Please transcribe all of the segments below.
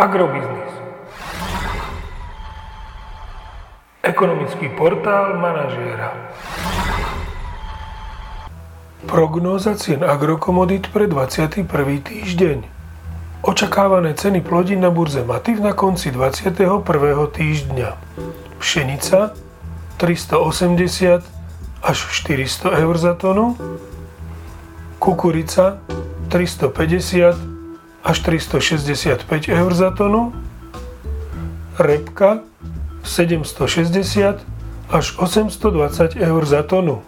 Agrobiznis. Ekonomický portál manažéra. Prognóza cien agrokomodít pre 21. týždeň. Očakávané ceny plodín na burze Mativ na konci 21. týždňa. Pšenica 380 až 400 eur za tonu, kukurica 350 až 365 eur za tonu, repka 760 až 820 eur za tonu.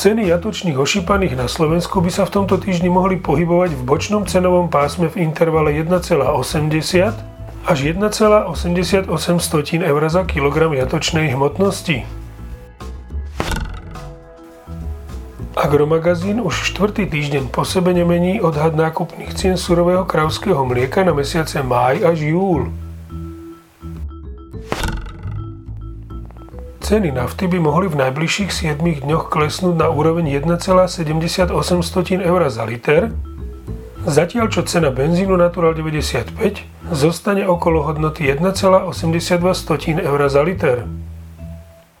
Ceny jatočných ošípaných na Slovensku by sa v tomto týždni mohli pohybovať v bočnom cenovom pásme v intervale 1,80 až 1,88 eur za kilogram jatočnej hmotnosti. Agromagazín už štvrtý týždeň po sebe nemení odhad nákupných cien surového kravského mlieka na mesiace máj až júl. Ceny nafty by mohli v najbližších 7 dňoch klesnúť na úroveň 1,78 eur za liter, zatiaľ čo cena benzínu Natural 95 zostane okolo hodnoty 1,82 eur za liter.